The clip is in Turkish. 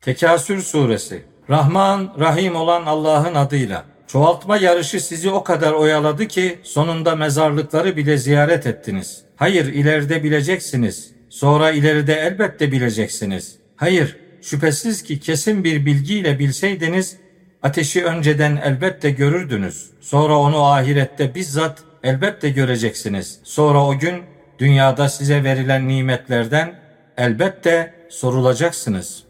Tekasür suresi. Rahman, Rahim olan Allah'ın adıyla. Çoğaltma yarışı sizi o kadar oyaladı ki sonunda mezarlıkları bile ziyaret ettiniz. Hayır ileride bileceksiniz. Sonra ileride elbette bileceksiniz. Hayır şüphesiz ki kesin bir bilgiyle bilseydiniz ateşi önceden elbette görürdünüz. Sonra onu ahirette bizzat elbette göreceksiniz. Sonra o gün dünyada size verilen nimetlerden elbette sorulacaksınız.''